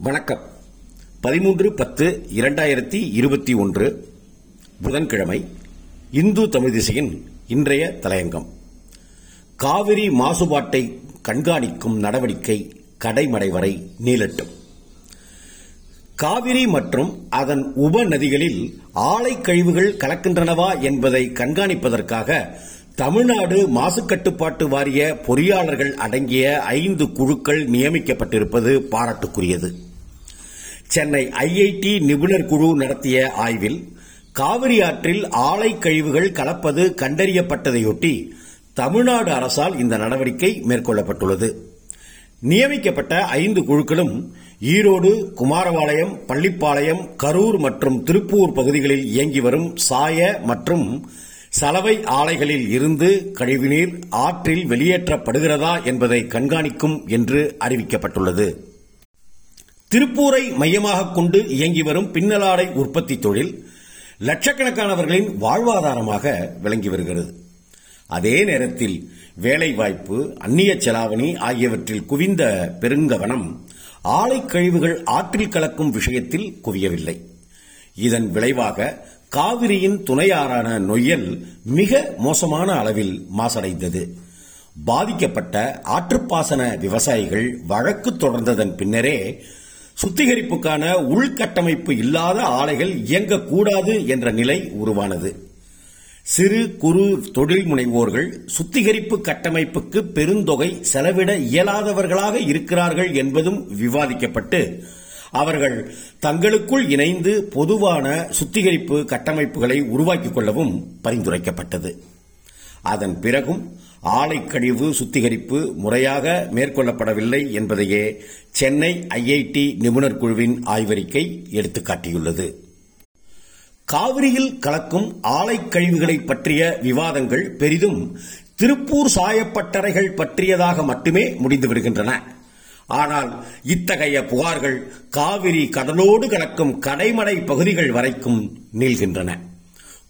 வணக்கம். பதிமூன்று பத்து இரண்டாயிரத்தி இருபத்தி ஒன்று புதன்கிழமை இந்து தமிழ் திசையின் இன்றைய தலையங்கம். காவிரி மாசுபாட்டை கண்காணிக்கும் நடவடிக்கை கடைமடை வரை நீளட்டும். காவிரி மற்றும் அதன் உபநதிகளில் ஆலை கழிவுகள் கலக்கின்றனவா என்பதை கண்காணிப்பதற்காக தமிழ்நாடு மாசுக்கட்டுப்பாட்டு வாரிய பொறியாளர்கள் அடங்கிய ஐந்து குழுக்கள் நியமிக்கப்பட்டிருப்பது பாராட்டுக்குரியது. சென்னை ஐஐடி நிபுணர் குழு நடத்திய ஆய்வில் காவிரி ஆற்றில் ஆலை கழிவுகள் கலப்பது கண்டறியப்பட்டதையொட்டி தமிழ்நாடு அரசால் இந்த நடவடிக்கை மேற்கொள்ளப்பட்டுள்ளது. நியமிக்கப்பட்ட ஐந்து குழுக்களும் ஈரோடு குமாரபாளையம் பள்ளிப்பாளையம் கரூர் மற்றும் திருப்பூர் பகுதிகளில் இயங்கி வரும் சாய மற்றும் சலவை ஆலைகளில் இருந்து கழிவுநீர் ஆற்றில் வெளியேற்றப்படுகிறதா என்பதை கண்காணிக்கும் என்று அறிவிக்கப்பட்டுள்ளது. திருப்பூரை மையமாக கொண்டு இயங்கி வரும் பின்னலாடை உற்பத்தி தொழில் லட்சக்கணக்கானவர்களின் வாழ்வாதாரமாக விளங்கி வருகிறது. அதே நேரத்தில் வேலைவாய்ப்பு அந்நிய செலாவணி ஆகியவற்றில் குவிந்த பெருங்கவனம் ஆலை கழிவுகள் ஆற்றில் கலக்கும் விஷயத்தில் குவியவில்லை. இதன் விளைவாக காவிரியின் துணையாறான நொய்யல் மிக மோசமான அளவில் மாசடைந்தது. பாதிக்கப்பட்ட ஆற்றுப்பாசன விவசாயிகள் வழக்கு தொடர்ந்ததன் பின்னரே சுத்திகரிப்புக்கான உள்கட்டமைப்பு இல்லாத ஆலைகள் இயங்கக்கூடாது என்ற நிலை உருவானது. சிறு குறு தொழில் முனைவோர்கள் சுத்திகரிப்பு கட்டமைப்புக்கு பெருந்தொகை செலவிட இயலாதவர்களாக இருக்கிறார்கள் என்பதும் விவாதிக்கப்பட்டு அவர்கள் தங்களுக்குள் இணைந்து பொதுவான சுத்திகரிப்பு கட்டமைப்புகளை உருவாக்கிக் கொள்ளவும் பரிந்துரைக்கப்பட்டது. அதன் பிறகும் ஆலை கழிவு சுத்திகரிப்பு முறையாக மேற்கொள்ளப்படவில்லை என்பதையே சென்னை ஐஐடி நிபுணர் குழுவின் ஆய்வறிக்கை எடுத்துக்காட்டியுள்ளது. காவிரியில் கலக்கும் ஆலை கழிவுகளை பற்றிய விவாதங்கள் பெரிதும் திருப்பூர் சாயப்பட்டறைகள் பற்றியதாக மட்டுமே முடிந்து விடுகின்றன ஆனால் இத்தகைய புகார்கள் காவிரி கடலோடு கலக்கும் கடைமடை பகுதிகள் வரைக்கும் நீள்கின்றன.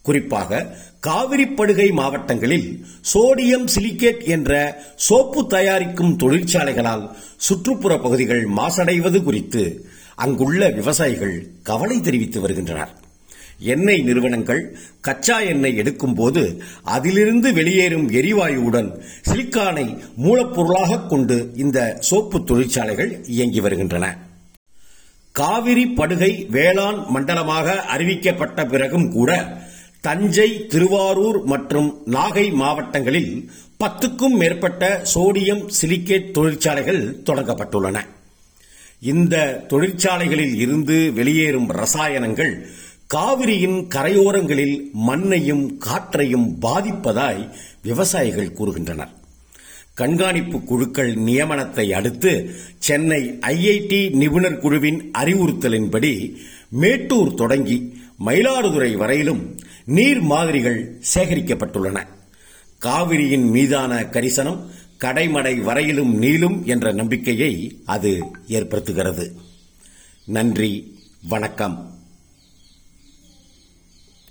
குறிப்பாக காவிரி படுகை மாவட்டங்களில் சோடியம் சிலிக்கேட் என்ற சோப்பு தயாரிக்கும் தொழிற்சாலைகளால் சுற்றுப்புற பகுதிகள் மாசடைவது குறித்து அங்குள்ள விவசாயிகள் கவலை தெரிவித்து வருகின்றனர். எண்ணெய் நிறுவனங்கள் கச்சா எண்ணெய் எடுக்கும்போது அதிலிருந்து வெளியேறும் எரிவாயுவுடன் சிலிக்கானை மூலப்பொருளாக கொண்டு இந்த சோப்பு தொழிற்சாலைகள் இயங்கி வருகின்றன. காவிரி படுகை வேளாண் மண்டலமாக அறிவிக்கப்பட்ட பிறகும் கூட தஞ்சை திருவாரூர் மற்றும் நாகை மாவட்டங்களில் பத்துக்கும் மேற்பட்ட சோடியம் சிலிக்கேட் தொழிற்சாலைகள் தொடங்கப்பட்டுள்ளன. இந்த தொழிற்சாலைகளில் இருந்து வெளியேறும் ரசாயனங்கள் காவிரியின் கரையோரங்களில் மண்ணையும் காற்றையும் பாதிப்பதாய் விவசாயிகள் கூறுகின்றனர். கண்காணிப்பு குழுக்கள் நியமனத்தை அடுத்து சென்னை ஐஐடி நிபுணர் குழுவின் அறிவுறுத்தலின்படி மேட்டூர் தொடங்கி மயிலாடுதுறை வரையிலும் நீர் மாதிரிகள் சேகரிக்கப்பட்டுள்ளன. காவிரியின் மீதான கரிசனம் கடைமடை வரையிலும் நீளும் என்ற நம்பிக்கையை அது ஏற்படுத்துகிறது. நன்றி வணக்கம்.